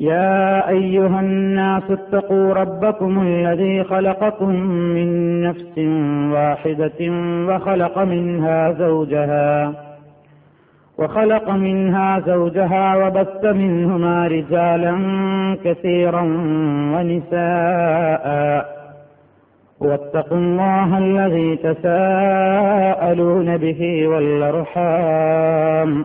يا أيها الناس اتقوا ربكم الذي خلقكم من نفس واحدة وخلق منها زوجها وخلق منها زوجها وبث منهما رجالا كثيرا ونساء. واتقوا الله الذي تساءلون به والأرحام.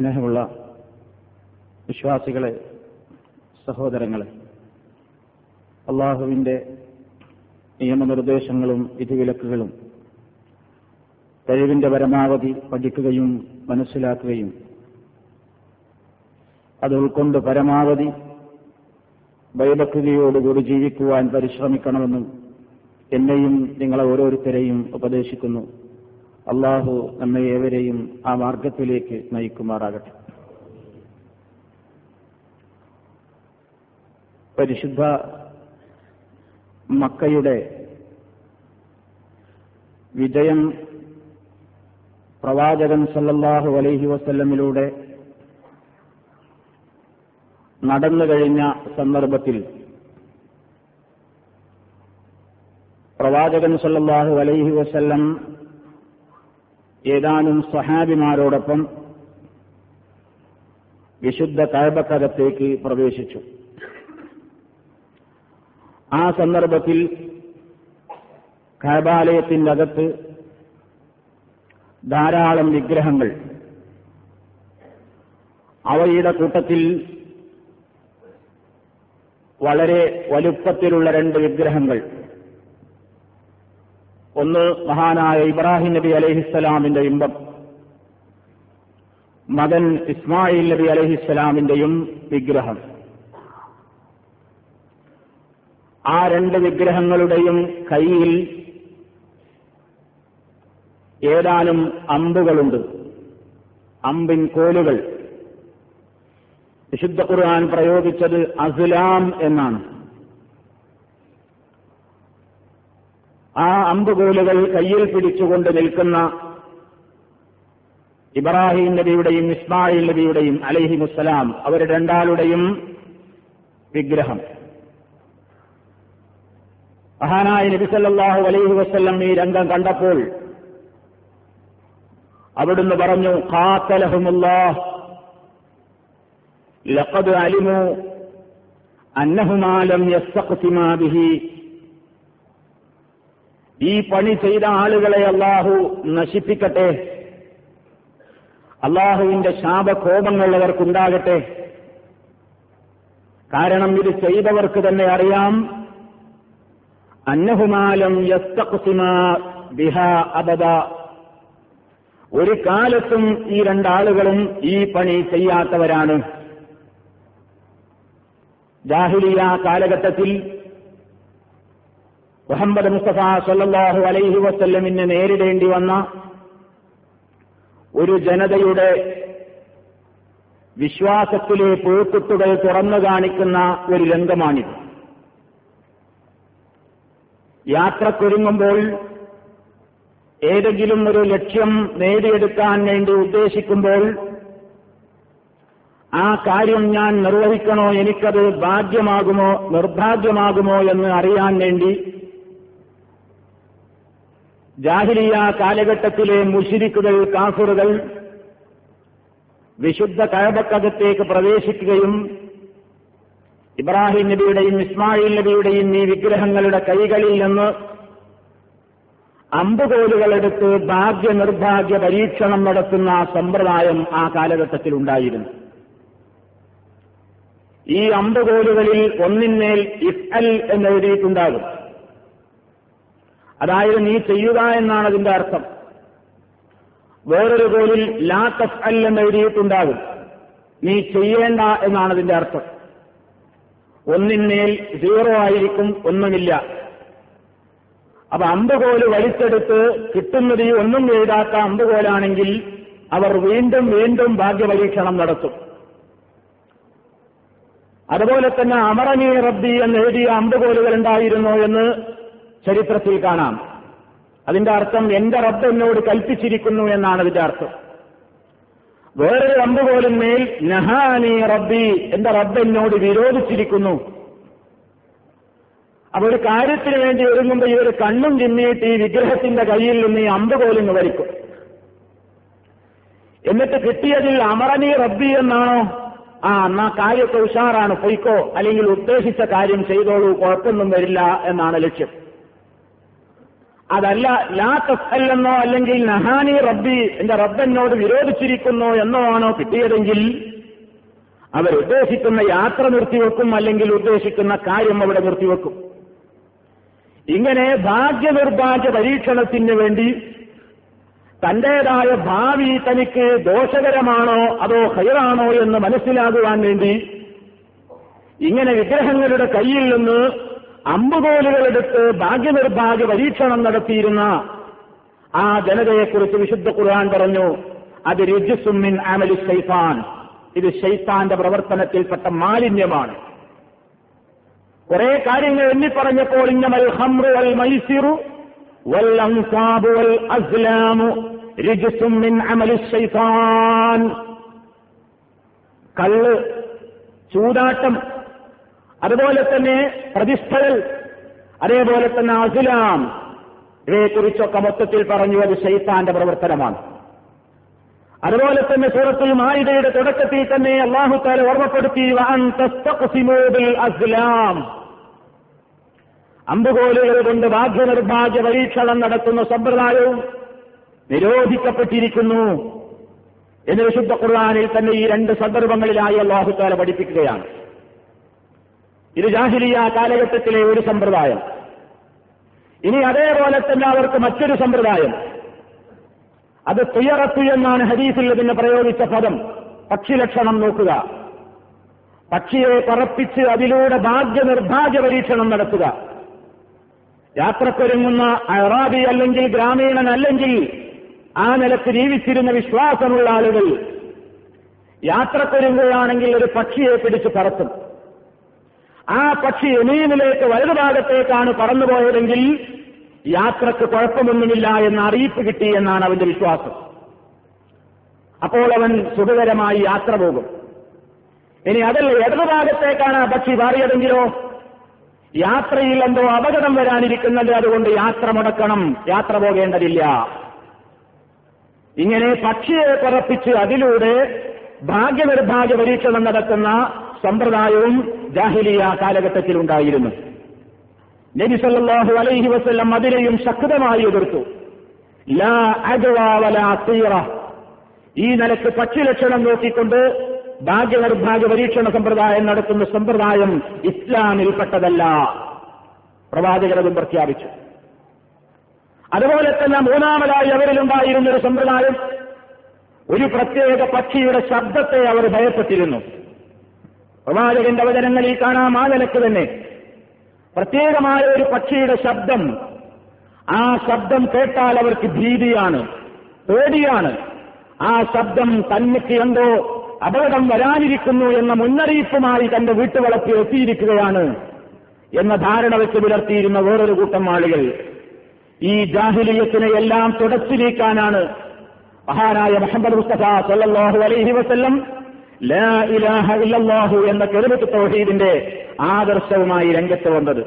സ്നേഹമുള്ള വിശ്വാസികളെ സഹോദരങ്ങളെ അള്ളാഹുവിന്റെ നിയമനിർദ്ദേശങ്ങളും വിധിവിലക്കുകളും കഴിവിന്റെ പരമാവധി പഠിക്കുകയും മനസ്സിലാക്കുകയും അത് ഉൾക്കൊണ്ട് പരമാവധി ഭയഭക്തിയോടുകൂടി ജീവിക്കുവാൻ പരിശ്രമിക്കണമെന്നും എന്നെയും നിങ്ങളെ ഓരോരുത്തരെയും ഉപദേശിക്കുന്നു. അള്ളാഹു നമ്മെ ഏവരെയും ആ മാർഗത്തിലേക്ക് നയിക്കുമാറാകട്ടെ. പരിശുദ്ധ മക്കയുടെ വിജയം പ്രവാചകൻ സല്ലാഹു അലൈഹി വസ്ല്ലമിലൂടെ നടന്നു കഴിഞ്ഞ സന്ദർഭത്തിൽ പ്രവാചകൻ സല്ലാഹു അലൈഹി വസല്ലം ഏതാനും സഹാബിമാരോടൊപ്പം വിശുദ്ധ കഴബക്കകത്തേക്ക് പ്രവേശിച്ചു. ആ സന്ദർഭത്തിൽ കഴബാലയത്തിന്റെ അകത്ത് ധാരാളം വിഗ്രഹങ്ങൾ. അവയുടെ കൂട്ടത്തിൽ വളരെ വലുപ്പത്തിലുള്ള രണ്ട് വിഗ്രഹങ്ങൾ. ഒന്ന് മഹാനായ ഇബ്രാഹിം നബി അലഹിസ്സലാമിന്റെ ഇമ്പം. മകൻ ഇസ്മായിൽ നബി അലഹിസ്സലാമിന്റെയും വിഗ്രഹം. ആ രണ്ട് വിഗ്രഹങ്ങളുടെയും കയ്യിൽ ഏതാനും അമ്പുകളുണ്ട്. അമ്പിൻ കോലുകൾ. വിശുദ്ധ ഖുർആൻ പ്രയോഗിച്ചത് അസ്ലാം എന്നാണ്. ആ അമ്പുകൂലുകൾ കയ്യിൽ പിടിച്ചുകൊണ്ട് നിൽക്കുന്ന ഇബ്രാഹിം നബിയുടെയും ഇസ്മായിൽ നബിയുടെയും അലഹി മുസ്സലാം അവർ രണ്ടാളുടെയും വിഗ്രഹം. മഹാനായ നബിസല്ലാഹു അലൈഹി വസ്ല്ലം ഈ രംഗം കണ്ടപ്പോൾ അവിടുന്ന് പറഞ്ഞു ഖാത്തലഹുമുല്ലാഹ്. അലിമു അന്നഹുമാലം യസ്തഖ്സിമാ ബിഹി. ഈ പണി ചെയ്ത ആളുകളെ അള്ളാഹു നശിപ്പിക്കട്ടെ. അള്ളാഹുവിന്റെ ശാപകോപങ്ങൾ അവർക്കുണ്ടാകട്ടെ കാരണം ഇത് ചെയ്തവർക്ക് തന്നെ അറിയാം. അന്നഹുമാലം ബിഹ അബദ. ഒരു കാലത്തും ഈ രണ്ടാളുകളും ഈ പണി ചെയ്യാത്തവരാണ്. ജാഹിലിയ കാലഘട്ടത്തിൽ മുഹമ്മദ് മുസ്തഫ സല്ലാഹു അലൈഹി വസ്ല്ലമിന് നേരിടേണ്ടി വന്ന ഒരു ജനതയുടെ വിശ്വാസത്തിലെ പൂക്കുട്ടുകൾ തുറന്നു കാണിക്കുന്ന ഒരു രംഗമാണിത്. യാത്രക്കൊരുങ്ങുമ്പോൾ ഏതെങ്കിലും ഒരു ലക്ഷ്യം നേടിയെടുക്കാൻ വേണ്ടി ഉദ്ദേശിക്കുമ്പോൾ ആ കാര്യം ഞാൻ നിർവഹിക്കണോ എനിക്കത് ഭാഗ്യമാകുമോ നിർഭാഗ്യമാകുമോ എന്ന് അറിയാൻ വേണ്ടി ജാഹിലിയ കാലഘട്ടത്തിലെ മുഷിരിക്കുകൾ കാഫറുകൾ വിശുദ്ധ കഴബക്കകത്തേക്ക് പ്രവേശിക്കുകയും ഇബ്രാഹിം നബിയുടെയും ഇസ്മായിൽ നബിയുടെയും ഈ വിഗ്രഹങ്ങളുടെ കൈകളിൽ നിന്ന് അമ്പുകോലുകളെടുത്ത് ഭാഗ്യ നിർഭാഗ്യ പരീക്ഷണം നടത്തുന്ന സമ്പ്രദായം ആ കാലഘട്ടത്തിലുണ്ടായിരുന്നു ഈ അമ്പുകോലുകളിൽ ഒന്നിന്മേൽ ഇഫ് അൽ എന്നെഴുതിയിട്ടുണ്ടാകും അതായത് നീ ചെയ്യുക എന്നാണ് അതിന്റെ അർത്ഥം. വേറൊരു കോലിൽ ലാ തഫ് അൽ എന്നെഴുതിയിട്ടുണ്ടാകും നീ ചെയ്യേണ്ട എന്നാണ് അതിന്റെ അർത്ഥം. ഒന്നിന്മേൽ സീറോ ആയിരിക്കും ഒന്നുമില്ല. അപ്പൊ അമ്പുകോൽ വലിച്ചെടുത്ത് കിട്ടുന്നത് ഈ ഒന്നും എഴുതാത്ത അമ്പുകോലാണെങ്കിൽ അവർ വീണ്ടും വീണ്ടും ഭാഗ്യപരീക്ഷണം നടത്തും. അതുപോലെ തന്നെ അമറനീ റബ്ബി എന്ന് എഴുതിയ അമ്പുകോലുകൾ ഉണ്ടായിരുന്നു എന്ന് ചരിത്രത്തിൽ കാണാം. അതിന്റെ അർത്ഥം എന്റെ റബ്ബ് എന്നോട് കൽപ്പിച്ചിരിക്കുന്നു എന്നാണ് അതിന്റെ അർത്ഥം. വേറൊരു മേൽ നഹാനി റബ്ബി എന്റെ റബ്ബ് എന്നോട് വിരോധിച്ചിരിക്കുന്നു. അപ്പൊ ഒരു കാര്യത്തിന് വേണ്ടി ഒരുങ്ങുമ്പോൾ ഒരു കണ്ണും ചിമ്മിയിട്ട് ഈ വിഗ്രഹത്തിന്റെ കയ്യിൽ നിന്ന് ഈ അമ്പ് പോലും വരിക്കും എന്നിട്ട് കിട്ടിയതിൽ അമറനി റബ്ബി എന്നാണോ? ആ എന്നാ കാര്യമൊക്കെ ഉഷാറാണ്. പൊയ്ക്കോ. അല്ലെങ്കിൽ ഉദ്ദേശിച്ച കാര്യം ചെയ്തോളൂ കുഴപ്പമൊന്നും വരില്ല എന്നാണ് ലക്ഷ്യം. അതല്ല ലാ തസ്അല്ലെന്നോ അല്ലെങ്കിൽ നഹാനി റബ്ബി എന്റെ റബ്ബെന്നോട് വിരോധിച്ചിരിക്കുന്നു എന്നോ ആണോ കിട്ടിയതെങ്കിൽ അവരുദ്ദേശിക്കുന്ന യാത്ര നിർത്തിവെക്കും അല്ലെങ്കിൽ ഉദ്ദേശിക്കുന്ന കാര്യം അവിടെ നിർത്തിവെക്കും. ഇങ്ങനെ ഭാഗ്യ നിർഭാഗ്യ പരീക്ഷണത്തിന് വേണ്ടി തന്റേതായ ഭാവി തനിക്ക് ദോഷകരമാണോ അതോ ഹൈറാണോ എന്ന് മനസ്സിലാകുവാൻ വേണ്ടി ഇങ്ങനെ വിഗ്രഹങ്ങളുടെ കയ്യിൽ നിന്ന് അമ്പുകോലുകളെടുത്ത് ഭാഗ്യനിർഭാഗ്യ പരീക്ഷണം നടത്തിയിരുന്ന ആ ജനതയെക്കുറിച്ച് വിശുദ്ധ ഖുർആൻ പറഞ്ഞു അത് രജുസുമിൻ ആമലി ഷൈഫാൻ ഇത് ഷൈത്താന്റെ പ്രവർത്തനത്തിൽപ്പെട്ട മാലിന്യമാണ്. കുറെ കാര്യങ്ങൾ എണ്ണിപ്പറഞ്ഞപ്പോൾ ഇന്നമൽ ഹംറു വൽ മൈസിറു വൽ അൻസാബു വൽ അസ്ലാമു രജുസും മിൻ അമലി ഷൈഫാൻ കള്ള് ചൂതാട്ടം അതുപോലെ തന്നെ പ്രതിഷ്ഠകൾ അതേപോലെ തന്നെ അസുലാം. ഇവയെക്കുറിച്ചൊക്കെ മൊത്തത്തിൽ പറഞ്ഞു അത് ശൈത്താന്റെ പ്രവർത്തനമാണ്. അതുപോലെ തന്നെ സൂറത്തുൽ മായിദയുടെ തുടക്കത്തിൽ തന്നെ അള്ളാഹുത്താല ഓർമ്മപ്പെടുത്തി അസ്ലാം. അമ്പുകോലുകൾ കൊണ്ട് ഭാഗ്യനിർഭാഗ്യ പരീക്ഷണം നടത്തുന്ന സമ്പ്രദായവും നിരോധിക്കപ്പെട്ടിരിക്കുന്നു എന്ന് വിശുദ്ധ ഖുർആാനിൽ തന്നെ ഈ രണ്ട് സന്ദർഭങ്ങളിലായി അള്ളാഹുത്താല പഠിപ്പിക്കുകയാണ്. ഇത് ജാഹിലിയ കാലഘട്ടത്തിലെ ഒരു സമ്പ്രദായം. ഇനി അതേപോലെ തന്നെ അവർക്ക് മറ്റൊരു സമ്പ്രദായം. അത് തുയറത്തു എന്നാണ് ഹദീസിൽ ഇതിന് പ്രയോഗിച്ച പദം. പക്ഷിലക്ഷണം നോക്കുക. പക്ഷിയെ പറപ്പിച്ച് അതിലൂടെ ഭാഗ്യ നിർഭാഗ്യ പരീക്ഷണം നടത്തുക. യാത്രക്കൊരുങ്ങുന്ന അറാബി അല്ലെങ്കിൽ ഗ്രാമീണൻ അല്ലെങ്കിൽ ആ നിലയ്ക്ക് ജീവിച്ചിരുന്ന വിശ്വാസമുള്ള ആളുകൾ യാത്രക്കൊരുങ്ങുകയാണെങ്കിൽ ഒരു പക്ഷിയെ പിടിച്ച് പറത്തും. ആ പക്ഷി യമീനിലേക്ക് വലതുഭാഗത്തേക്കാണ് പറന്നുപോയതെങ്കിൽ യാത്രയ്ക്ക് കുഴപ്പമൊന്നുമില്ല എന്ന അറിയിപ്പ് കിട്ടി എന്നാണ് അവന്റെ വിശ്വാസം. അപ്പോൾ അവൻ സുഖകരമായി യാത്ര പോകും. ഇനി അതല്ല ഇടതുഭാഗത്തേക്കാണ് പക്ഷി മാറിയതെങ്കിലോ? യാത്രയിൽ എന്തോ അപകടം വരാനിരിക്കുന്നത് അതുകൊണ്ട് യാത്ര മുടക്കണം യാത്ര പോകേണ്ടതില്ല. ഇങ്ങനെ പക്ഷിയെ പറപ്പിച്ച് അതിലൂടെ ഭാഗ്യനിർഭാഗ്യ പരീക്ഷണം നടത്തുന്ന സമ്പ്രദായവും ജാഹിലിയ കാലഘട്ടത്തിലുണ്ടായിരുന്നു. നബി സല്ലല്ലാഹു അലൈഹി വസല്ലം അതിനെയും ശക്തമായി എതിർത്തു. ലാ ഈ നിലയ്ക്ക് പക്ഷി ലക്ഷണം നോക്കിക്കൊണ്ട് ഭാഗ്യനിർഭാഗ്യ പരീക്ഷണ സമ്പ്രദായം നടത്തുന്ന സമ്പ്രദായം ഇസ്ലാമിൽപ്പെട്ടതല്ല. പ്രവാചകരതും പ്രഖ്യാപിച്ചു. അതുപോലെ തന്നെ മൂന്നാമതായി അവരിലുണ്ടായിരുന്ന ഒരു സമ്പ്രദായം ഒരു പ്രത്യേക പക്ഷിയുടെ ശബ്ദത്തെ അവർ ഭയപ്പെട്ടിരുന്നു. പ്രവാചകന്റെ അവതരങ്ങളിൽ കാണാം ആ നിലയ്ക്ക് തന്നെ. പ്രത്യേകമായ ഒരു പക്ഷിയുടെ ശബ്ദം. ആ ശബ്ദം കേട്ടാൽ അവർക്ക് ഭീതിയാണ് പേടിയാണ്. ആ ശബ്ദം തന്നിക്ക് എന്തോ അപകടം വരാനിരിക്കുന്നു എന്ന മുന്നറിയിപ്പുമായി തന്റെ വീട്ടുവളപ്പിൽ എത്തിയിരിക്കുകയാണ് എന്ന ധാരണ വെച്ച് പുലർത്തിയിരുന്ന വേറൊരു കൂട്ടം ആളുകൾ. ഈ ജാഹിലിയത്തിനെ എല്ലാം തുടച്ചു നീക്കാനാണ് മഹാനായ മുഹമ്മദ് മുസ്തഫ സല്ലാഹു അലൈഹി വസല്ലം ലാ ഇലാഹ ഇല്ലല്ലാഹു എന്ന കെരുമത്ത് തൗഹീദിന്റെ ആദർശവുമായി രംഗത്ത് വന്നത്.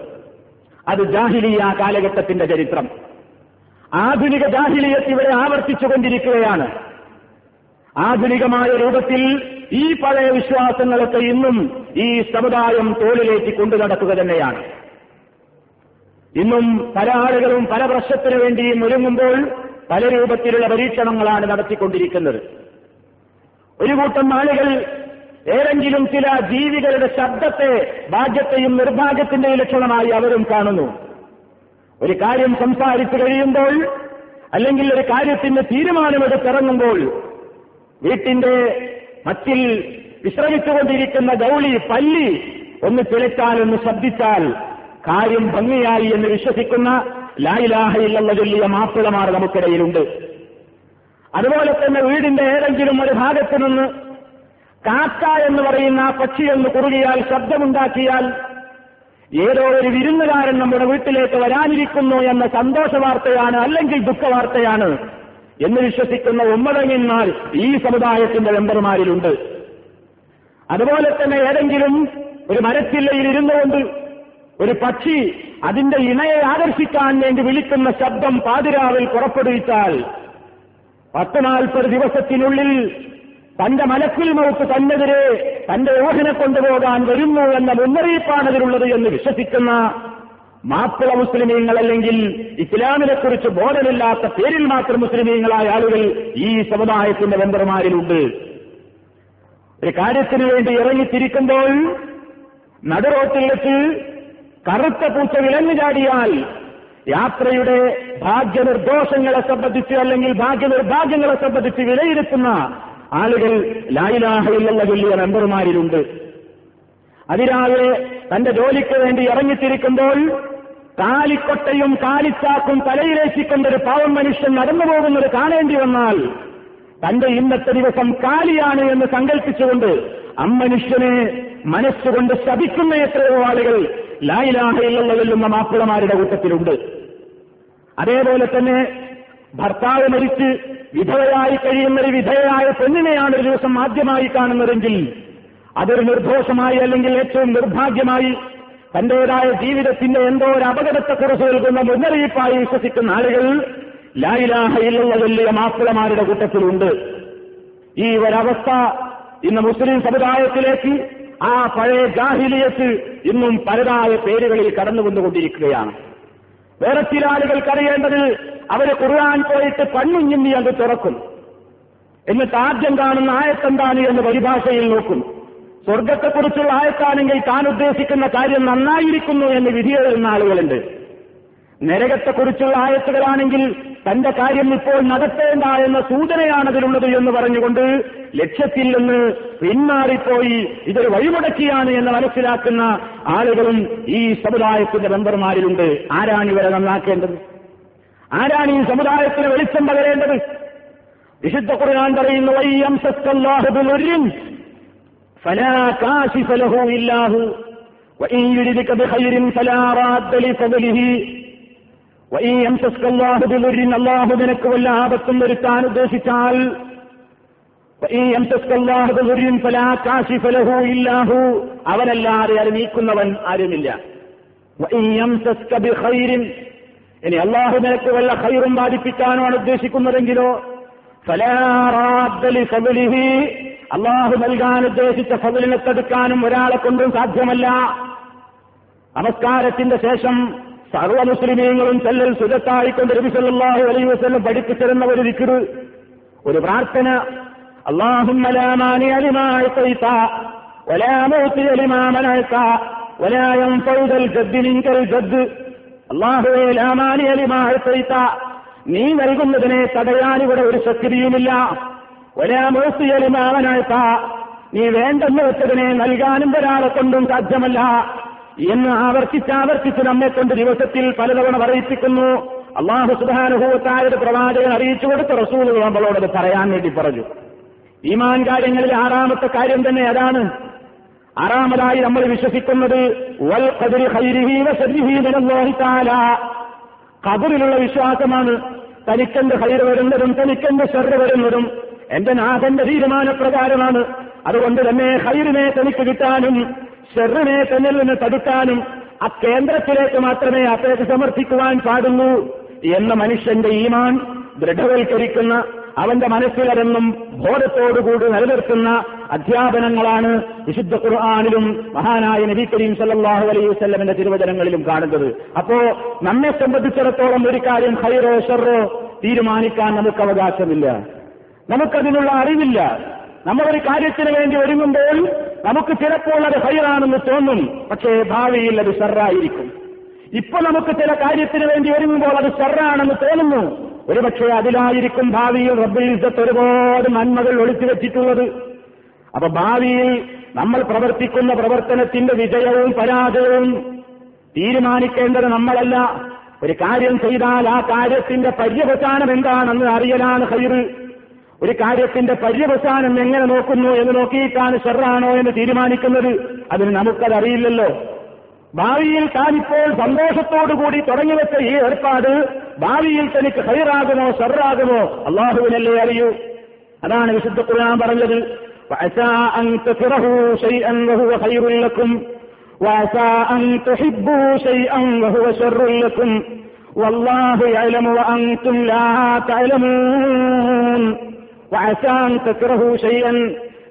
അത് ജാഹിലിയ കാലഘട്ടത്തിന്റെ ചരിത്രം. ആധുനിക ജാഹിലിയത്ത് ഇവിടെ ആവർത്തിച്ചുകൊണ്ടിരിക്കുകയാണ്. ആധുനികമായ രൂപത്തിൽ ഈ പഴയ വിശ്വാസങ്ങളൊക്കെ ഇന്നും ഈ സമുദായം തോളിലേക്ക് കൊണ്ടു നടക്കുക തന്നെയാണ്. ഇന്നും പല ആളുകളും പല പ്രശ്നത്തിനു വേണ്ടിയും ഒരുങ്ങുമ്പോൾ പല രൂപത്തിലുള്ള പരീക്ഷണങ്ങളാണ് നടത്തിക്കൊണ്ടിരിക്കുന്നത്. ഒരു കൂട്ടം ആളുകൾ ഏതെങ്കിലും ചില ജീവികളുടെ ശബ്ദത്തെ ഭാഗ്യത്തെയും നിർഭാഗ്യത്തിന്റെയും ലക്ഷണമായി അവരും കാണുന്നു. ഒരു കാര്യം സംസാരിച്ചു കഴിയുമ്പോൾ അല്ലെങ്കിൽ ഒരു കാര്യത്തിന് തീരുമാനമെടുത്തിറങ്ങുമ്പോൾ വീട്ടിന്റെ മറ്റിൽ വിശ്രമിച്ചുകൊണ്ടിരിക്കുന്ന ഗൗളി പല്ലി ഒന്ന് തിളച്ചാൽ ഒന്ന് ശബ്ദിച്ചാൽ കാര്യം ഭംഗിയായി എന്ന് വിശ്വസിക്കുന്ന ലായിലാഹയിലുള്ള ചൊല്ലിയ മാപ്പിളമാർ നമുക്കിടയിലുണ്ട്. അതുപോലെ തന്നെ വീടിന്റെ ഏതെങ്കിലും ഒരു ഭാഗത്തു നിന്ന് കാക്ക എന്ന് പറയുന്ന ആ പക്ഷി എന്ന് കുറുകിയാൽ ശബ്ദമുണ്ടാക്കിയാൽ ഏതോ ഒരു വിരുന്നുകാരൻ നമ്മുടെ വീട്ടിലേക്ക് വരാനിരിക്കുന്നു എന്ന സന്തോഷ വാർത്തയാണ് അല്ലെങ്കിൽ ദുഃഖ വാർത്തയാണ് എന്ന് വിശ്വസിക്കുന്ന ഉമ്മതങ്ങന്മാർ ഈ സമുദായത്തിന്റെ മെമ്പർമാരിലുണ്ട്. അതുപോലെ തന്നെ ഏതെങ്കിലും ഒരു മരച്ചില്ലയിൽ ഇരുന്നുകൊണ്ട് ഒരു പക്ഷി അതിന്റെ ഇണയെ ആകർഷിക്കാൻ വേണ്ടി വിളിക്കുന്ന ശബ്ദം പാതിരാവിൽ പുറപ്പെടുവിച്ചാൽ പത്ത് നാൽപ്പത് ദിവസത്തിനുള്ളിൽ തന്റെ മലക്കിൽ മൗത്ത് തന്നെതിരെ തന്റെ ഊഹനെ കൊണ്ടുപോകാൻ വരുന്നു എന്ന മുന്നറിയിപ്പാണ് അതിലുള്ളത് എന്ന് വിശ്വസിക്കുന്ന മാപ്പിള മുസ്ലിമീങ്ങൾ അല്ലെങ്കിൽ ഇസ്ലാമിനെക്കുറിച്ച് ബോധമില്ലാത്ത പേരിൽ മാത്രം മുസ്ലിമീങ്ങളായ ആളുകൾ ഈ സമുദായത്തിന്റെ മെമ്പർമാരിലുണ്ട്. ഒരു കാര്യത്തിനു വേണ്ടി ഇറങ്ങിത്തിരിക്കുമ്പോൾ നടുറോട്ടിലെത്തി കറുത്ത പൂച്ച വിലങ്ങു ചാടിയാൽ യാത്രയുടെ ഭാഗ്യനിർദോഷങ്ങളെ സംബന്ധിച്ച് അല്ലെങ്കിൽ ഭാഗ്യനിർഭാഗ്യങ്ങളെ സംബന്ധിച്ച് വിലയിരുത്തുന്ന ആളുകൾ ലായിലാഹയിലുള്ള വലിയ മെമ്പർമാരിലുണ്ട്. അതിരാവിലെ തന്റെ ജോലിക്ക് വേണ്ടി ഇറങ്ങിത്തിരിക്കുമ്പോൾ കാലിക്കൊട്ടയും കാലിച്ചാക്കും തലയിലേച്ചിക്കൊണ്ടൊരു പാവം മനുഷ്യൻ നടന്നു പോകുന്നത് കാണേണ്ടി വന്നാൽ തന്റെ ഇന്നത്തെ ദിവസം കാലിയാണ് എന്ന് സങ്കല്പിച്ചുകൊണ്ട് അമ്മനുഷ്യനെ മനസ്സുകൊണ്ട് ശപിക്കുന്ന എത്രയോ ആളുകൾ ലായിലാഹയിലുള്ള വെല്ലുന്ന മാപ്പിളമാരുടെ കൂട്ടത്തിലുണ്ട്. അതേപോലെ തന്നെ ഭർത്താവ് മരിച്ച് വിധവയായി കഴിയുന്ന ഒരു വിധേയയായ പെണ്ണിനെയാണ് ഒരു ദിവസം ആദ്യമായി കാണുന്നതെങ്കിൽ അതൊരു നിർദ്ദോഷമായി അല്ലെങ്കിൽ ഏറ്റവും നിർഭാഗ്യമായി തന്റേതായ ജീവിതത്തിന്റെ എന്തോ ഒരു അപകടത്തെ അപകടത്തെക്കുറിച്ച് നൽകുന്ന മുന്നറിയിപ്പായി വിശ്വസിക്കുന്ന ആളുകൾ ലായിലാഹയിലുള്ള വലിയ മാപ്പിളമാരുടെ കൂട്ടത്തിലുണ്ട്. ഈ ഒരവസ്ഥ ഇന്ന് മുസ്ലിം സമുദായത്തിലേക്ക് ആ പഴയ ജാഹിലിയത്ത് ഇന്നും പലതായ പേരുകളിൽ കടന്നുകൊണ്ടുകൊണ്ടിരിക്കുകയാണ് വേറെ ചില ആളുകൾക്കറിയേണ്ടത് അവർ ഖുർആൻ പോയിട്ട് കണ്ണുഞ്ഞുമ്മി അത് തുറക്കും. എന്നിട്ട് ആദ്യം കാണുന്ന ആയത്തെന്താണ് എന്ന് പരിഭാഷയിൽ നോക്കും. സ്വർഗത്തെക്കുറിച്ചുള്ള ആയത്താണെങ്കിൽ താൻ ഉദ്ദേശിക്കുന്ന കാര്യം നന്നായിരിക്കുന്നു എന്ന് വിധിയെഴുതുന്ന ആളുകളുണ്ട്. നരകത്തെക്കുറിച്ചുള്ള ആയത്തുകളാണെങ്കിൽ തന്റെ കാര്യം ഇപ്പോൾ നടത്തേണ്ട എന്ന സൂചനയാണ് അതിലുള്ളത് എന്ന് പറഞ്ഞുകൊണ്ട് ലക്ഷ്യത്തിൽ നിന്ന് പിന്മാറിപ്പോയി ഇതൊരു വഴിമുടക്കിയാണ് എന്ന് മനസ്സിലാക്കുന്ന ആളുകളും ഈ സമുദായത്തിന്റെ മെമ്പർമാരിലുണ്ട്. ആരാണ് ഇവരെ നന്നാക്കേണ്ടത്? ആരാണ് ഈ സമുദായത്തിന് വെളിച്ചം പകരേണ്ടത്? വിശുദ്ധ ഖുർആൻ പറയുന്നു വയ്യംസക്കല്ലാഹു അള്ളാഹു നിനക്ക് വല്ല ആപത്തും വരുത്താൻ ഉദ്ദേശിച്ചാൽ അവനല്ലാതെ അത് നീക്കുന്നവൻ ആരുമില്ല. ഇനി അള്ളാഹു നിനക്ക് വല്ല ഹൈറും ബാധിപ്പിക്കാനാണ് ഉദ്ദേശിക്കുന്നതെങ്കിലോ അള്ളാഹു നൽകാൻ ഉദ്ദേശിച്ച ഫതിലിനെ തടുക്കാനും ഒരാളെ കൊണ്ടും സാധ്യമല്ല. നമസ്കാരത്തിന്റെ ശേഷം സർവ മുസ്ലിമീങ്ങളും ചെല്ലൽ സുരത്തായിക്കൊണ്ട് രബി അലൈ വസ്ലം പഠിപ്പിച്ചിരുന്ന ഒരു വിക്റ് ഒരു പ്രാർത്ഥന. അള്ളാഹും നീ നൽകുന്നതിനെ തടയാൻ ഇവിടെ ഒരു ശക്തിയുമില്ല. ഒരാമോസിയലിമാവനാഴ്ത്ത നീ വേണ്ടെന്ന് വെച്ചതിനെ നൽകാനും ഒരാളെ കൊണ്ടും സാധ്യമല്ല. എന്ന് ആവർത്തിച്ചാവർത്തിച്ച് നമ്മെ കൊണ്ട് ദിവസത്തിൽ പലതവണ പറയിപ്പിക്കുന്നു. അള്ളാഹു സുധാനുഭവത്തായുടെ പ്രവാചകൻ അറിയിച്ചു കൊടുത്ത റസൂൽ നമ്മളോടത് പറയാൻ വേണ്ടി പറഞ്ഞു. ഈമാൻ കാര്യങ്ങളിൽ ആറാമത്തെ കാര്യം തന്നെ അതാണ്. ആറാമതായി നമ്മൾ വിശ്വസിക്കുന്നത് വൽ ഖബറിലുള്ള വിശ്വാസമാണ്. തനിക്കെന്റെ ഹൈര വരുന്നതും തനിക്കെന്റെ ശ്രദ്ധ വരുന്നതും എന്റെ നാഥന്റെ തീരുമാനപ്രകാരമാണ്. അതുകൊണ്ട് തന്നെ ഹൈറിനെ തനിക്ക് കിട്ടാനും ഷെറിനെ തന്നിൽ നിന്ന് തടുക്കാനും ആ കേന്ദ്രത്തിലേക്ക് മാത്രമേ അപേക്ഷ സമർപ്പിക്കുവാൻ പാടുള്ളൂ എന്ന മനുഷ്യന്റെ ഈമാൻ ദൃഢവൽക്കരിക്കുന്ന അവന്റെ മനസ്സിലരെന്നും ബോധത്തോടുകൂടി നിലനിർത്തുന്ന അധ്യാപനങ്ങളാണ് വിശുദ്ധ ഖുർആാനിലും മഹാനായ നബി കരീം സല്ലാഹു അലൈഹി വസ്ലമിന്റെ തിരുവചനങ്ങളിലും കാണുന്നത്. അപ്പോ നമ്മെ സംബന്ധിച്ചിടത്തോളം ഒരു കാര്യം ഹൈറോ ഷെറോ തീരുമാനിക്കാൻ നമുക്ക് അവകാശമില്ല. നമുക്കതിനുള്ള അറിവില്ല. നമ്മളൊരു കാര്യത്തിന് വേണ്ടി ഒരുങ്ങുമ്പോൾ നമുക്ക് ചിലപ്പോൾ അത് ഹൈറാണെന്ന് തോന്നും പക്ഷേ ഭാവിയിൽ അത് ഷെറായിരിക്കും ഇപ്പൊ നമുക്ക് ചില കാര്യത്തിന് വേണ്ടി ഒരുങ്ങുമ്പോൾ അത് ഷെറാണെന്ന് തോന്നുന്നു. ഒരുപക്ഷെ അതിലായിരിക്കും ഭാവിയിൽ റബ്ബിൽ ഒരുപാട് നന്മകൾ ഒളിച്ചു വെച്ചിട്ടുള്ളത്. അപ്പൊ ഭാവിയിൽ നമ്മൾ പ്രവർത്തിക്കുന്ന പ്രവർത്തനത്തിന്റെ വിജയവും പരാജയവും തീരുമാനിക്കേണ്ടത് നമ്മളല്ല. ഒരു കാര്യം ചെയ്താൽ ആ കാര്യത്തിന്റെ പര്യവസാനം എന്താണെന്ന് അറിയലാണ് ഹൈറ്. ഒരു കാര്യത്തിന്റെ പര്യവസാനം എങ്ങനെ നോക്കുന്നു എന്ന് നോക്കിയിട്ടാണ് ഷെറാണോ എന്ന് തീരുമാനിക്കുന്നത്? അതിന് നമുക്കതറിയില്ലല്ലോ. ഭാവിയിൽ താനിപ്പോൾ സന്തോഷത്തോടുകൂടി തുടങ്ങിവെച്ച ഈ ഏർപ്പാട് ഭാവിയിൽ തനിക്ക് ഹൈറാകുമോ ഷെറാകുമോ? അള്ളാഹുവിനല്ലേ അറിയൂ. അതാണ് വിശുദ്ധ ഖുർആൻ പറഞ്ഞത്. വല്ലാഹു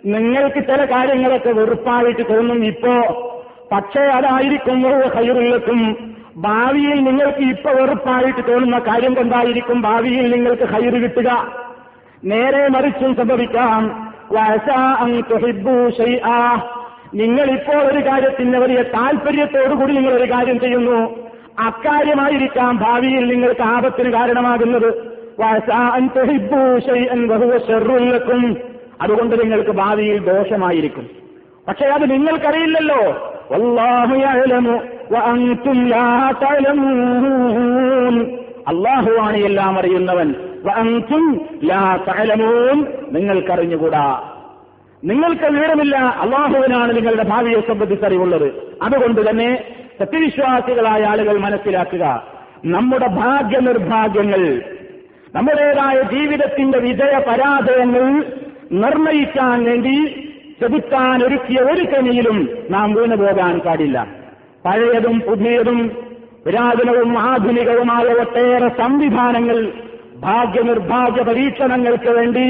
നിങ്ങൾക്ക് ചില കാര്യങ്ങളൊക്കെ വെറുപ്പായിട്ട് തോന്നും ഇപ്പോ. പക്ഷേ അതായിരിക്കും ഹൈറുകൾക്കും ഭാവിയിൽ നിങ്ങൾക്ക് ഇപ്പൊ വെറുപ്പായിട്ട് തോന്നുന്ന കാര്യം കൊണ്ടായിരിക്കും ഭാവിയിൽ നിങ്ങൾക്ക് ഹൈറ് കിട്ടുക. നേരെ മറിച്ചും സംഭവിക്കാം. നിങ്ങൾ ഇപ്പോൾ ഒരു കാര്യത്തിന് വലിയ താല്പര്യത്തോടുകൂടി നിങ്ങൾ ഒരു കാര്യം ചെയ്യുന്നു. അക്കാര്യമായിരിക്കാം ഭാവിയിൽ നിങ്ങൾക്ക് ആപത്തിന് കാരണമാകുന്നത്. അതുകൊണ്ട് നിങ്ങൾക്ക് ഭാവിയിൽ ദോഷമായിരിക്കും. പക്ഷെ അത് നിങ്ങൾക്കറിയില്ലല്ലോ. അള്ളാഹുവാണ് എല്ലാം അറിയുന്നവൻ. നിങ്ങൾക്കറിഞ്ഞുകൂടാ. നിങ്ങൾക്ക് വിവരമില്ല. അള്ളാഹുവിനാണ് നിങ്ങളുടെ ഭാവിയെ സംബന്ധിച്ച് അറിവുള്ളത് അതുകൊണ്ട് തന്നെ സത്യവിശ്വാസികളായ ആളുകൾ മനസ്സിലാക്കുക. നമ്മുടെ ഭാഗ്യനിർഭാഗ്യങ്ങൾ നമ്മുടേതായ ജീവിതത്തിന്റെ വിജയ പരാജയങ്ങൾ നിർണയിക്കാൻ വേണ്ടി ചെതുക്കാൻ ഒരുക്കിയ ഒരു കെണിയിലും നാം വീണു പോകാൻ പാടില്ല. പഴയതും പുതിയതും പുരാതനവും ആധുനികവുമായ ഒട്ടേറെ സംവിധാനങ്ങൾ ഭാഗ്യനിർഭാഗ്യ പരീക്ഷണങ്ങൾക്ക് വേണ്ടി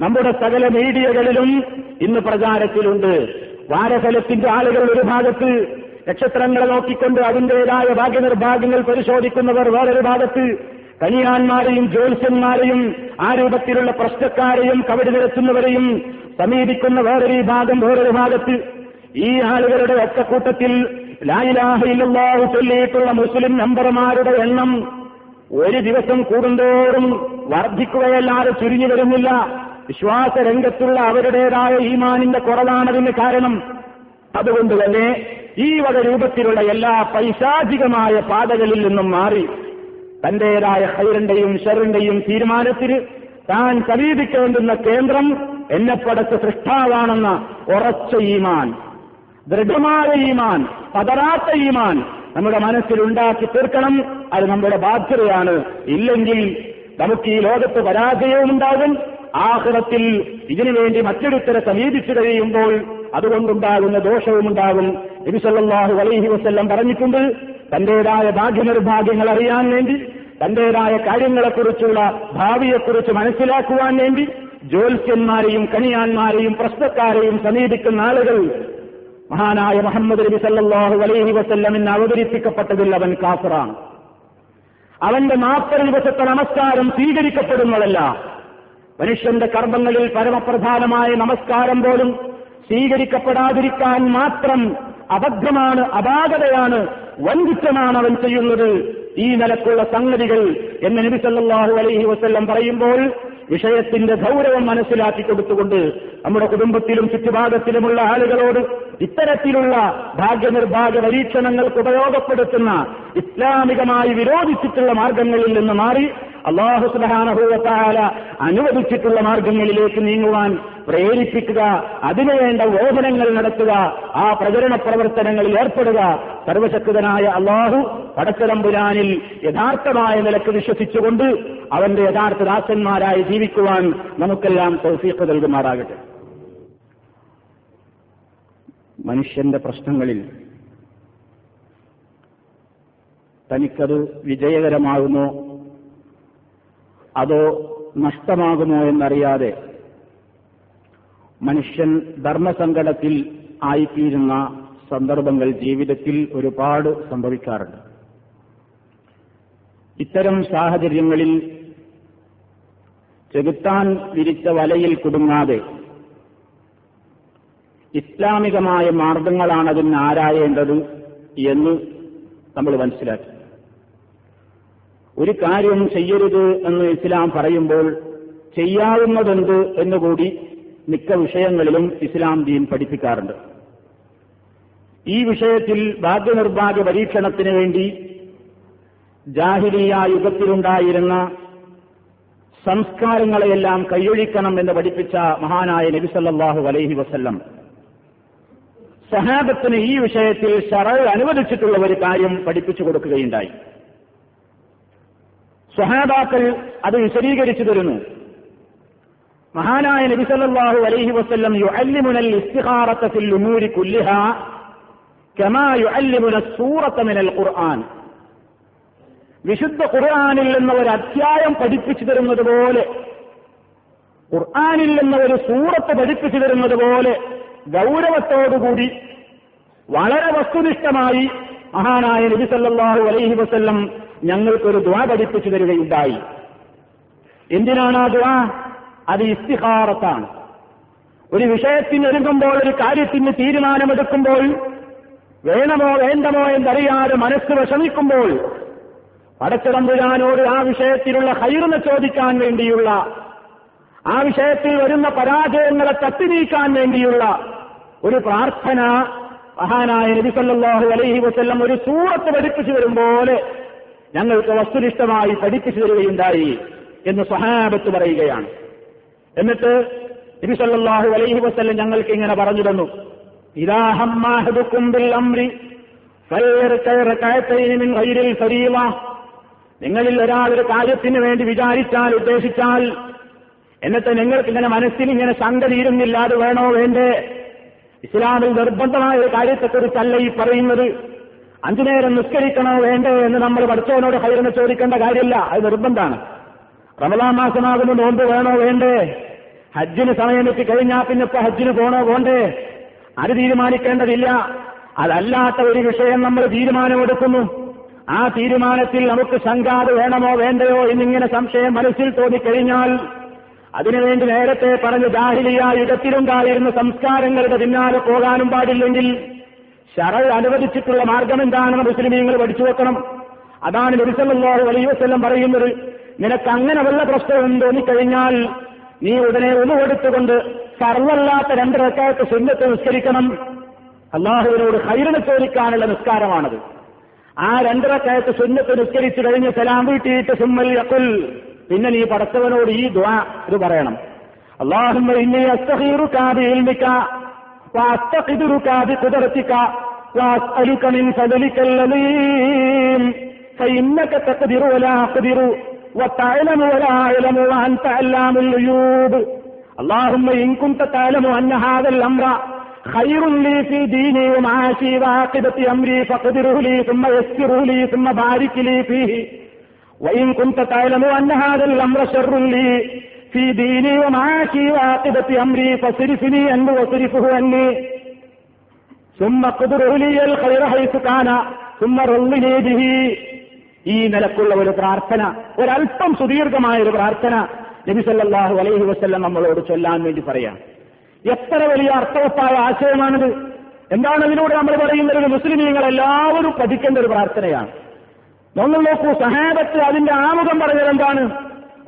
നമ്മുടെ സകല മീഡിയകളിലും ഇന്ന് പ്രചാരത്തിലുണ്ട്. വാരഫലത്തിന്റെ ആളുകൾ ഒരു ഭാഗത്ത് നക്ഷത്രങ്ങളെ നോക്കിക്കൊണ്ട് അതിന്റേതായ ഭാഗ്യനിർഭാഗ്യങ്ങൾ പരിശോധിക്കുന്നവർ വേറൊരു ഭാഗത്ത് കനിയാന്മാരെയും ജ്യോത്സ്യന്മാരെയും ആ രൂപത്തിലുള്ള പ്രശ്നക്കാരെയും കവടി നിരത്തുന്നവരെയും സമീപിക്കുന്ന വേറൊരു ഭാഗം വേറൊരു ഭാഗത്ത് ഈ ആളുകളുടെ ഒറ്റക്കൂട്ടത്തിൽ ലായിലാഹയിലുള്ളാഹു ചൊല്ലിയിട്ടുള്ള മുസ്ലിം മെമ്പർമാരുടെ എണ്ണം ഒരു ദിവസം കൂടുന്തോറും വർദ്ധിക്കുകയല്ലാതെ ചുരുങ്ങി വരുന്നില്ല. വിശ്വാസ രംഗത്തുള്ള അവരുടേതായ ഈമാനിന്റെ കുറവാണതിന് കാരണം. അതുകൊണ്ട് തന്നെ ഈ വക രൂപത്തിലുള്ള എല്ലാ പൈശാചികമായ പാതകളിൽ നിന്നും മാറി തന്റേതായ ഹൈറിന്റെയും ഷെറിന്റെയും തീരുമാനത്തിന് താൻ സമീപിക്കേണ്ടുന്ന കേന്ദ്രം എന്നെ പടച്ച സൃഷ്ടാവാണെന്ന ഉറച്ച ഈമാൻ ദൃഢമായ ഈമാൻ പതറാത്ത ഈമാൻ നമ്മുടെ മനസ്സിൽ ഉണ്ടാക്കി തീർക്കണം. അത് നമ്മുടെ ബാധ്യതയാണ്. ഇല്ലെങ്കിൽ നമുക്ക് ഈ ലോകത്ത് പരാജയവും ഉണ്ടാകും. ആഹ്റത്തിൽ ഇതിനുവേണ്ടി മറ്റൊരുത്തരെ സമീപിച്ചു കഴിയുമ്പോൾ അതുകൊണ്ടുണ്ടാകുന്ന ദോഷവും ഉണ്ടാകും നബിസല്ലാഹു അലൈഹി വസ്ല്ലം പറഞ്ഞിട്ടുണ്ട് തന്റേതായ ഭാഗ്യനിർഭാഗ്യങ്ങൾ അറിയാൻ വേണ്ടി തന്റേതായ കാര്യങ്ങളെക്കുറിച്ചുള്ള ഭാവിയെക്കുറിച്ച് മനസ്സിലാക്കുവാൻ വേണ്ടി ജ്യോത്സ്യന്മാരെയും കണിയാന്മാരെയും പ്രശ്നക്കാരെയും സമീപിക്കുന്ന ആളുകൾ മഹാനായ മുഹമ്മദ് നബി സല്ലാഹു അലൈഹി വസ്ല്ലമിന് അവതരിപ്പിക്കപ്പെട്ടതിൽ അവൻ കാസറാണ് അവന്റെ നാൽപ്പത് ദിവസത്തെ നമസ്കാരം സ്വീകരിക്കപ്പെടുന്നതല്ല. മനുഷ്യന്റെ കർമ്മങ്ങളിൽ പരമപ്രധാനമായ നമസ്കാരം പോലും സ്വീകരിക്കപ്പെടാതിരിക്കാൻ മാത്രം അബദ്ധമാണ് അപാകതയാണ് വൻകുറ്റമാണ് അവൻ ചെയ്യുന്നത്. ഈ നിലക്കുള്ള സംഗതികൾ എന്ന് നബി സല്ലാഹു അലൈഹി വസ്ല്ലം പറയുമ്പോൾ വിഷയത്തിന്റെ ഗൗരവം മനസ്സിലാക്കി കൊടുത്തുകൊണ്ട് നമ്മുടെ കുടുംബത്തിലും ചുറ്റുഭാഗത്തിലുമുള്ള ആളുകളോട് ഇത്തരത്തിലുള്ള ഭാഗ്യനിർഭാഗ്യ പരീക്ഷണങ്ങൾക്ക് ഉപയോഗപ്പെടുത്തുന്ന ഇസ്ലാമികമായി വിരോധിച്ചിട്ടുള്ള മാർഗങ്ങളിൽ നിന്ന് മാറി അള്ളാഹു സുബാനഹൂവത്താല അനുവദിച്ചിട്ടുള്ള മാർഗങ്ങളിലേക്ക് നീങ്ങുവാൻ പ്രേരിപ്പിക്കുക അതിനുവേണ്ട ഓഹനങ്ങൾ നടത്തുക ആ പ്രചരണ പ്രവർത്തനങ്ങളിൽ ഏർപ്പെടുക സർവശക്തനായ അള്ളാഹു പടച്ചതമ്പുരാനിൽ യഥാർത്ഥമായ നിലയ്ക്ക് വിശ്വസിച്ചുകൊണ്ട് അവന്റെ യഥാർത്ഥ ദാസന്മാരായി ജീവിക്കുവാൻ നമുക്കെല്ലാം തൗഫീഖ് നൽകുമാറാകട്ടെ. മനുഷ്യന്റെ പ്രശ്നങ്ങളിൽ തനിക്കത് വിജയകരമാകുമോ? അതോ നഷ്ടമാകുമോ എന്നറിയാതെ മനുഷ്യൻ ധർമ്മസങ്കടത്തിൽ ആയിത്തീരുന്ന സന്ദർഭങ്ങൾ ജീവിതത്തിൽ ഒരുപാട് സംഭവിക്കാറുണ്ട്. ഇത്തരം സാഹചര്യങ്ങളിൽ ചെകുത്താൻ വിരിച്ച വലയിൽ കുടുങ്ങാതെ ഇസ്ലാമികമായ മാർഗങ്ങളാണ് അതിന് ആരായേണ്ടത് എന്ന് നമ്മൾ മനസ്സിലാക്കി. ഒരു കാര്യം ചെയ്യരുത് എന്ന് ഇസ്ലാം പറയുമ്പോൾ ചെയ്യാവുന്നതെന്ത് എന്നുകൂടി മിക്ക വിഷയങ്ങളിലും ഇസ്ലാം ദീൻ പഠിപ്പിക്കാറുണ്ട്. ഈ വിഷയത്തിൽ ഭാഗ്യനിർഭാഗ്യ പരീക്ഷണത്തിന് വേണ്ടി ജാഹിലിയ യുഗത്തിലുണ്ടായിരുന്ന സംസ്കാരങ്ങളെയെല്ലാം കൈയൊഴിക്കണം എന്ന് പഠിപ്പിച്ച മഹാനായ നബിസല്ലാഹു അലൈഹി വസല്ലം സഹാബത്തിന് ഈ വിഷയത്തിൽ ഷറ അനുവദിച്ചിട്ടുള്ള ഒരു കാര്യം പഠിപ്പിച്ചു കൊടുക്കുകയുണ്ടായി. സ്വഹാബാക്കൾ അത് വിശദീകരിച്ചു തരുന്നു. മഹാനായ നബിസല്ലാഹു അലൈഹി വസ്ല്ലം യുഅല്ലിമുനൽ ഫിൽ ഉമൂരി കുല്ലിഹ കമാ യുഅല്ലിമുന സൂറത മിനൽ ഖുർആൻ. വിശുദ്ധ ഖുർആനിൽ നിന്ന് ഒരു അധ്യായം പഠിപ്പിച്ചു തരുന്നത് പോലെ ഖുർആനിൽ നിന്ന് ഒരു സൂറത്ത് പഠിപ്പിച്ചു തരുന്നത് പോലെ ഗൗരവത്തോടുകൂടി വളരെ വസ്തുനിഷ്ഠമായി മഹാനായ നബി സല്ലാഹു അലൈഹി വസ്ല്ലം ഞങ്ങൾക്കൊരു ദ്വാ പഠിപ്പിച്ചു തരികയുണ്ടായി. എന്തിനാണ് ആ ദ്വാ അത് ഇസ്തിഹാറത്താണ് ഒരു വിഷയത്തിന് ഒരുങ്ങുമ്പോൾ ഒരു കാര്യത്തിന് തീരുമാനമെടുക്കുമ്പോൾ വേണമോ വേണ്ടമോ എന്നറിയാതെ മനസ്സ് വിഷമിക്കുമ്പോൾ പടച്ചിടമ്പുരാനോട് ആ വിഷയത്തിലുള്ള ഹൈറിനെ ചോദിക്കാൻ വേണ്ടിയുള്ള ആ വിഷയത്തിൽ വരുന്ന പരാജയങ്ങളെ തട്ടി നീക്കാൻ വേണ്ടിയുള്ള ഒരു പ്രാർത്ഥന മഹാനായ നബിസല്ലാഹു അലൈഹി വസ്ല്ലം ഒരു സൂറത്ത് പഠിപ്പിച്ചു വരും പോലെ ഞങ്ങൾക്ക് വസ്തുനിഷ്ഠമായി പഠിപ്പിച്ചു തരികയുണ്ടായി എന്ന് സഹാബത്ത് പറയുകയാണ്. എന്നിട്ട് നബിസല്ലാഹു അലൈഹി വസ്ല്ലം ഞങ്ങൾക്ക് ഇങ്ങനെ പറഞ്ഞു തന്നു. നിങ്ങളിൽ ഒരാൾ ഒരു കാര്യത്തിന് വേണ്ടി വിചാരിച്ചാൽ ഉദ്ദേശിച്ചാൽ എന്നിട്ട് നിങ്ങൾക്ക് ഇങ്ങനെ മനസ്സിൽ ഇങ്ങനെ ശങ്ക തീരുന്നില്ല അത് വേണോ വേണ്ടേ? ഇസ്ലാമിൽ നിർബന്ധമായ ഒരു കാര്യത്തെക്കുറിച്ചല്ല ഈ പറയുന്നത്. അഞ്ചു നേരം നിസ്കരിക്കണോ വേണ്ടേ എന്ന് നമ്മൾ പഠിച്ചവനോട് ഹൈറിന് ചോദിക്കേണ്ട കാര്യമില്ല അത് നിർബന്ധമാണ്. റമദാൻ മാസമാകുമ്പോൾ നോമ്പ് വേണോ വേണ്ടേ? ഹജ്ജിന് സമയമെത്തി കഴിഞ്ഞാൽ പിന്നെ ഇപ്പൊ ഹജ്ജിന് പോണോ പോണ്ടേ? അത് തീരുമാനിക്കേണ്ടതില്ല. അതല്ലാത്ത ഒരു വിഷയം നമ്മൾ തീരുമാനമെടുക്കുന്നു. ആ തീരുമാനത്തിൽ നമുക്ക് ശങ്കാത് വേണമോ വേണ്ടയോ എന്നിങ്ങനെ സംശയം മനസ്സിൽ തോന്നിക്കഴിഞ്ഞാൽ അതിനുവേണ്ടി നേരത്തെ പറഞ്ഞ ജാഹിലിയ യുഗത്തിലുണ്ടായിരുന്ന സംസ്കാരങ്ങളുടെ പിന്നാലെ പോകാനും പാടില്ലെങ്കിൽ ശരൾ അനുവദിച്ചിട്ടുള്ള മാർഗം എന്താണെന്ന് മുസ്ലിമീങ്ങൾ പഠിച്ചു വെക്കണം. അതാണ് നബിസല്ലാഹു വലിയവസെല്ലാം വസ്ല്ലം പറയുന്നത്. നിനക്ക് അങ്ങനെ വല്ല പ്രശ്നവും തോന്നിക്കഴിഞ്ഞാൽ നീ ഉടനെ ഉണവെടുത്തുകൊണ്ട് സർവല്ലാത്ത രണ്ട് റക്കായത്ത് സുന്നത്ത് നിസ്കരിക്കണം. അള്ളാഹുവിനോട് ഹൈറിന് ചോദിക്കാനുള്ള നിസ്കാരമാണത്. ആ രണ്ടരക്കാലത്ത് സുന്നത്ത് നിസ്കരിച്ചു കഴിഞ്ഞ് സലാം വീട്ടിയിട്ട് സുമ്മൽ യക്കുൽ പിന്നെ നീ പടച്ചവനോട് ഈ ദ്വാ ഇത് പറയണം അള്ളാഹുമ്മ ഇന്നി അസ്തഖീറുക ബിഇൽമിക വഅസ്തഖിദുക ബിഖുദ്റതിക وأسألك من فضلك العظيم فإنك تقدر ولا أقدر وتعلم ولا أعلم وأنت علام الغيوب اللهم إن كنت تعلم أن هذا الأمر خير لي في ديني ومعاشي وعاقبة أمري فاقدره لي ثم يسره لي ثم بارك لي فيه وإن كنت تعلم أن هذا الأمر شر لي في ديني ومعاشي وعاقبة أمري فصرفني عنه وصرفه عني ثم قدره لي الخير حيث كان ثم رضني به ഈ നിലക്കുള്ള ഒരു പ്രാർത്ഥന ഒരല്പം സുദീർഘമായ ഒരു പ്രാർത്ഥന നബിസല്ലാഹു അലൈഹി വസ്ല്ലം നമ്മളോട് ചൊല്ലാൻ വേണ്ടി പറയാം എത്ര വലിയ അർത്ഥവത്തായ ആശയമാണിത് എന്താണ് ഇതിലൂടെ നമ്മൾ പറയുന്നത് മുസ്ലിമീങ്ങൾ എല്ലാവരും പഠിക്കേണ്ട ഒരു പ്രാർത്ഥനയാണ് നമ്മൾ നോക്കൂ സഹാബത്ത് അതിന്റെ ആമുഖം പറഞ്ഞത് എന്താണ്?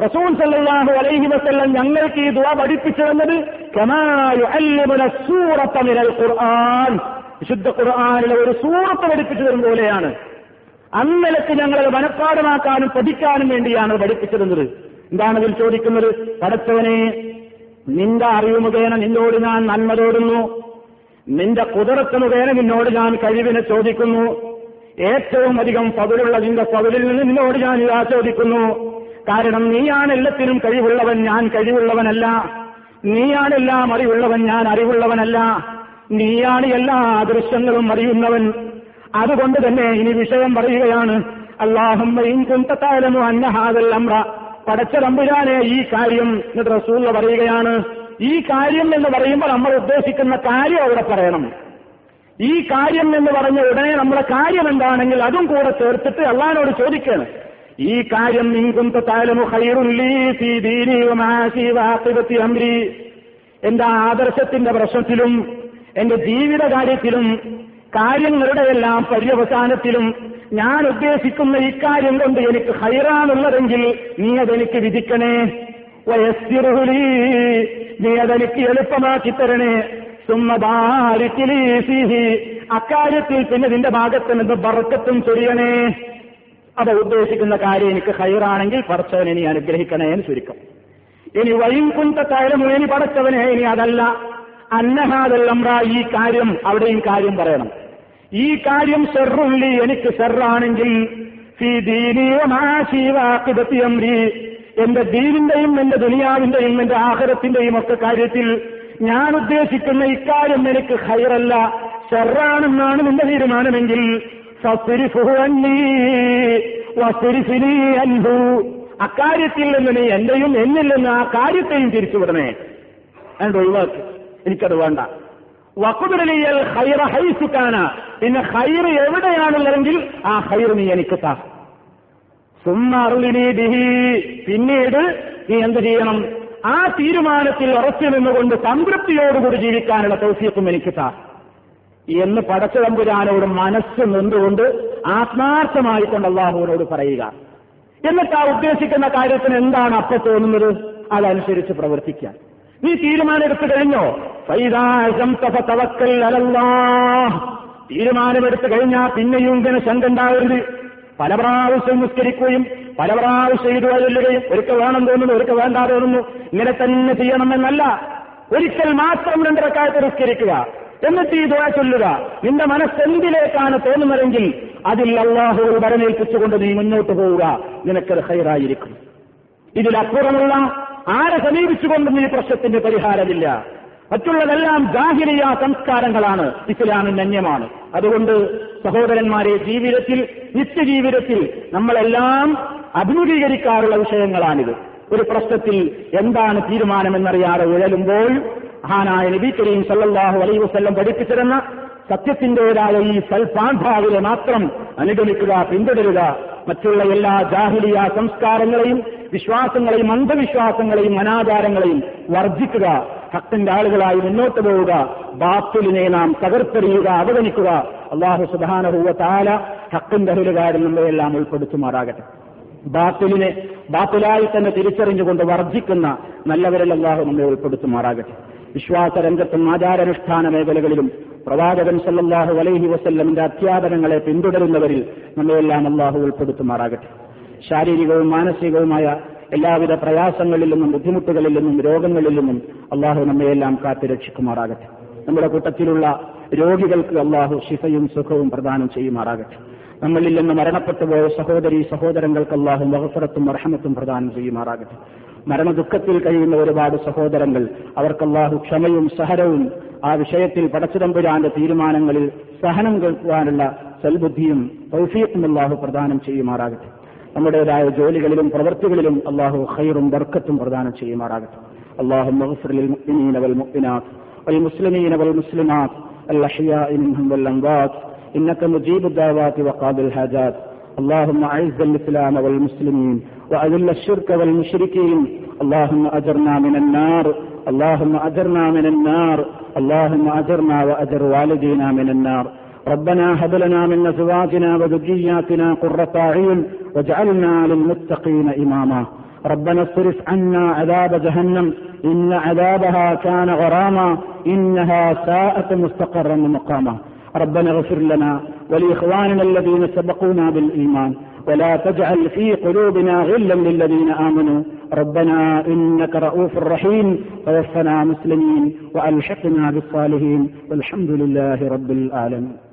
റസൂൽ സല്ലാഹു അലൈഹി വസ്ല്ലം ഞങ്ങൾക്ക് ഈ ദുവ പഠിപ്പിച്ചു തന്നത് ഖുർആൻ. വിശുദ്ധ ഖുർആാനിലെ ഒരു സൂറത്ത് പഠിപ്പിച്ചു തരും പോലെയാണ്. അന്നലക്ക് ഞങ്ങളത് മനഃപ്പാടമാക്കാനും പഠിക്കാനും വേണ്ടിയാണ് പഠിപ്പിച്ചു തരുന്നത് എന്താണ് ഇതിൽ ചോദിക്കുന്നത്? പഠിച്ചവനെ നിന്റെ അറിവ് മുഖേന നിന്നോട് ഞാൻ നന്മ തോടുന്നു. നിന്റെ കുതിരത്ത് മുഖേന നിന്നോട് ഞാൻ കഴിവിനെ ചോദിക്കുന്നു. ഏറ്റവും അധികം പതിലുള്ള നിന്റെ പതിലിൽ നിന്ന് നിന്നോട് ഞാൻ ഇത് ആസ്വദിക്കുന്നു. കാരണം നീയാണ് എല്ലാത്തിനും കഴിവുള്ളവൻ ഞാൻ കഴിവുള്ളവനല്ല. നീയാണെല്ലാം അറിവുള്ളവൻ ഞാൻ അറിവുള്ളവനല്ല. നീയാണ് എല്ലാ ദൃശ്യങ്ങളും അറിയുന്നവൻ. അതുകൊണ്ട് തന്നെ ഇനി വിഷയം പറയുകയാണ്. അള്ളാഹുമ്മ അന്നഹാദൽ അമ്ര പടച്ച തമ്പുരാനെ ഈ കാര്യം എന്നിട്ട് റസൂള്ള പറയുകയാണ്. ഈ കാര്യം എന്ന് പറയുമ്പോൾ നമ്മൾ ഉദ്ദേശിക്കുന്ന കാര്യം അവിടെ പറയണം. ഈ കാര്യം എന്ന് പറഞ്ഞ ഉടനെ നമ്മുടെ കാര്യം എന്താണെങ്കിൽ അതും കൂടെ ചേർത്തിട്ട് അള്ളഹാനോട് ചോദിക്കണം. ഈ കാര്യം നിങ്കും അമ്രി എന്റെ ആദർശത്തിന്റെ പ്രശ്നത്തിലും എന്റെ ജീവിത കാര്യത്തിലും കാര്യങ്ങളുടെ എല്ലാം പര്യവസാനത്തിലും ഞാൻ ഉദ്ദേശിക്കുന്ന ഇക്കാര്യം കൊണ്ട് എനിക്ക് ഹൈറാണുള്ളതെങ്കിൽ നീ അതെനിക്ക് വിധിക്കണേ. വയസ്സിറുഹുലി നീ അതെനിക്ക് എളുപ്പമാക്കി തരണേ. അക്കാര്യത്തിൽ പിന്നെ നിന്റെ ഭാഗത്ത് നിന്ന് ബർക്കത്തും ചൊരിയണേ? അത് ഉദ്ദേശിക്കുന്ന കാര്യം എനിക്ക് ഹൈറാണെങ്കിൽ പറച്ചവൻ നീ അനുഗ്രഹിക്കണേ എന്ന് ചുരുക്കം. ഇനി വൈം കുന്തത്തായാലും ഇനി പടച്ചവനെ ഇനി അതല്ല. അന്നഹാദല്ലമ്ര ഈ കാര്യം അവിടെയും കാര്യം പറയണം. ഈ കാര്യം ഷെറുള്ളി എനിക്ക് ഷെറാണെങ്കിൽ എന്റെ ദീനിന്റെയും എന്റെ ദുനിയാവിന്റെയും എന്റെ ആഹാരത്തിന്റെയും ഒക്കെ കാര്യത്തിൽ ഞാൻ ഉദ്ദേശിക്കുന്ന ഇക്കാര്യം എനിക്ക് ഹൈറല്ല ഷെറാണെന്നാണ് നിന്റെ തീരുമാനമെങ്കിൽ അക്കാര്യത്തിൽ നിന്ന് നീ എന്റെയും എന്നിൽ നിന്ന് ആ കാര്യത്തെയും തിരിച്ചുവിടണേ അതുകൊണ്ട് ഒഴിവാക്കി. എനിക്കത് വേണ്ട. വക്കുതിരലിയൽ ഹൈറ ഹൈസുക്കാന പിന്നെ ഹൈറ് എവിടെയാണുള്ളതെങ്കിൽ ആ ഹൈർ നീ എനിക്ക് താ. സുമ്മറിലിനി ദിഹി പിന്നീട് നീ എന്ത് ചെയ്യണം? ആ തീരുമാനത്തിൽ ഉറച്ചു നിന്നുകൊണ്ട് സംതൃപ്തിയോടുകൂടി ജീവിക്കാനുള്ള തൗഫീഖും എനിക്ക് താ എന്ന് പടച്ച തമ്പുരാനോട് മനസ്സ് നിന്നുകൊണ്ട് ആത്മാർത്ഥമായിക്കൊണ്ട് അള്ളാഹുവിനോട് പറയുക. എന്നിട്ട് ആ ഉദ്ദേശിക്കുന്ന കാര്യത്തിന് എന്താണ് അപ്പൊ തോന്നുന്നത്? അതനുസരിച്ച് പ്രവർത്തിക്കാൻ നീ തീരുമാനമെടുത്തു കഴിഞ്ഞോ? തീരുമാനമെടുത്തു കഴിഞ്ഞാൽ പിന്നെയും ഇങ്ങനെ ശങ്ക ഉണ്ടാവരുത്. പല പ്രാവശ്യം നിസ്കരിക്കുകയും പല പ്രാവശ്യം ഇത് ചൊല്ലുകയും ഒരിക്കൽ വേണം തോന്നുന്നു ഒരിക്കൽ വേണ്ട തോന്നുന്നു. ഇങ്ങനെ തന്നെ ചെയ്യണമെന്നല്ല. ഒരിക്കൽ മാത്രം രണ്ടരക്കാലത്ത് നിസ്കരിക്കുക. എന്നിട്ട് ഈ ദുവാ ചൊല്ലുക. നിന്റെ മനസ്സെന്തിലേക്കാണ് തോന്നുന്നതെങ്കിൽ അതിൽ അള്ളാഹു വരനേൽപ്പിച്ചുകൊണ്ട് നീ മുന്നോട്ട് പോവുക. നിനക്കത് ഹൈറായിരിക്കും ഇതിലപ്പുറമുള്ള ആരെ സമീപിച്ചുകൊണ്ടും ഈ പ്രശ്നത്തിന്റെ പരിഹാരമില്ല. മറ്റുള്ളതെല്ലാം ജാഹിലിയ സംസ്കാരങ്ങളാണ്. ഇസ്ലാമിന് അന്യമാണ്. അതുകൊണ്ട് സഹോദരന്മാരെ ജീവിതത്തിൽ നിത്യജീവിതത്തിൽ നമ്മളെല്ലാം അഭിമുഖീകരിക്കാറുള്ള വിഷയങ്ങളാണിത്. ഒരു പ്രശ്നത്തിൽ എന്താണ് തീരുമാനമെന്നറിയാതെ ഉഴലുമ്പോൾ മഹാനായ നബി കരീം സല്ലാഹു അലൈ വസ്ല്ലം പഠിപ്പിച്ചിരുന്ന സത്യത്തിന്റേതായ ഈ സൽപാഠാവിനെ മാത്രം അനുഗമിക്കുക പിന്തുടരുക മറ്റുള്ള എല്ലാ ജാഹിലിയ സംസ്കാരങ്ങളെയും വിശ്വാസങ്ങളെയും അന്ധവിശ്വാസങ്ങളെയും അനാചാരങ്ങളെയും വർജിക്കുക ഭക്തന്റെ ആളുകളായി മുന്നോട്ട് പോവുക ബാത്തുലിനെ നാം തകർത്തെറിയുക അവഗണിക്കുക. അള്ളാഹു സുധാനഹൂവ താല ഹക്കിന്റെ അഹിലുകാരിൽ നമ്മളെല്ലാം ഉൾപ്പെടുത്തുമാറാകട്ടെ. ബാത്തുലിനെ ബാത്തുലായി തന്നെ തിരിച്ചറിഞ്ഞുകൊണ്ട് വർജിക്കുന്ന നല്ലവരിൽ അള്ളാഹു നമ്മെ ഉൾപ്പെടുത്തുമാറാകട്ടെ. വിശ്വാസ രംഗത്തും ആചാരാനുഷ്ഠാന മേഖലകളിലും പ്രവാചകൻ സല്ലാഹു അലൈഹി വസല്ലമിന്റെ അധ്യാപനങ്ങളെ പിന്തുടരുന്നവരിൽ നമ്മയെല്ലാം അള്ളാഹു ഉൾപ്പെടുത്തുമാറാകട്ടെ. ശാരീരികവും മാനസികവുമായ എല്ലാവിധ പ്രയാസങ്ങളിൽ നിന്നും ബുദ്ധിമുട്ടുകളിൽ നിന്നും രോഗങ്ങളിൽ നിന്നും അള്ളാഹു നമ്മയെല്ലാം കാത്തു രക്ഷിക്കുമാറാകട്ടെ. നമ്മുടെ കൂട്ടത്തിലുള്ള രോഗികൾക്ക് അള്ളാഹു ശിഫയും സുഖവും പ്രദാനം ചെയ്യുമാറാകട്ടെ. നമ്മളിൽ നിന്ന് മരണപ്പെട്ടു പോയ സഹോദരി സഹോദരങ്ങൾക്ക് അള്ളാഹു മഹഫറത്തും അർഹമത്തും പ്രദാനം ചെയ്യുമാറാകട്ടെ. മരണദുഃഖത്തിൽ കഴിയുന്ന ഒരുപാട് സഹോദരങ്ങൾ അവർക്ക് അള്ളാഹു ക്ഷമയും സഹരവും ആ വിഷയത്തിൽ പടച്ചിടമ്പുരാന്റെ തീരുമാനങ്ങളിൽ സഹനം കേൾക്കുവാനുള്ള സൽബുദ്ധിയും തൗഫീഖും അള്ളാഹു പ്രദാനം ചെയ്യുമാറാകട്ടെ. നമ്മുടേതായ ജോലികളിലും പ്രവൃത്തികളിലും അള്ളാഹു ഖൈറും ബർക്കത്തും പ്രദാനം ചെയ്യുമാറാകട്ടെ അള്ളാഹു المؤمنين والمؤمنات والمسلمين والمسلمات الأحياء منهم والأموات إنك مجيب الدعوات وقاضي الحاجات اللهم أعز الإسلام والمسلمين وأذل الشرك والمشركين اللهم أجرنا من النار اللهم أجرنا من النار اللهم أجرنا وأجر والدينا من النار ربنا هب لنا من أزواجنا وذرياتنا قرة أعين واجعلنا للمتقين إماما. ربنا اصرف عنا عذاب جهنم. إن عذابها كان غراما. إنها ساءت مستقرا ومقاما. ربنا اغفر لنا ولإخواننا الذين سبقونا بالإيمان. ولا تجعل في قلوبنا غلا للذين آمنوا. ربنا إنك رؤوف رحيم. توفنا مسلمين وألحقنا بالصالحين. والحمد لله رب العالمين.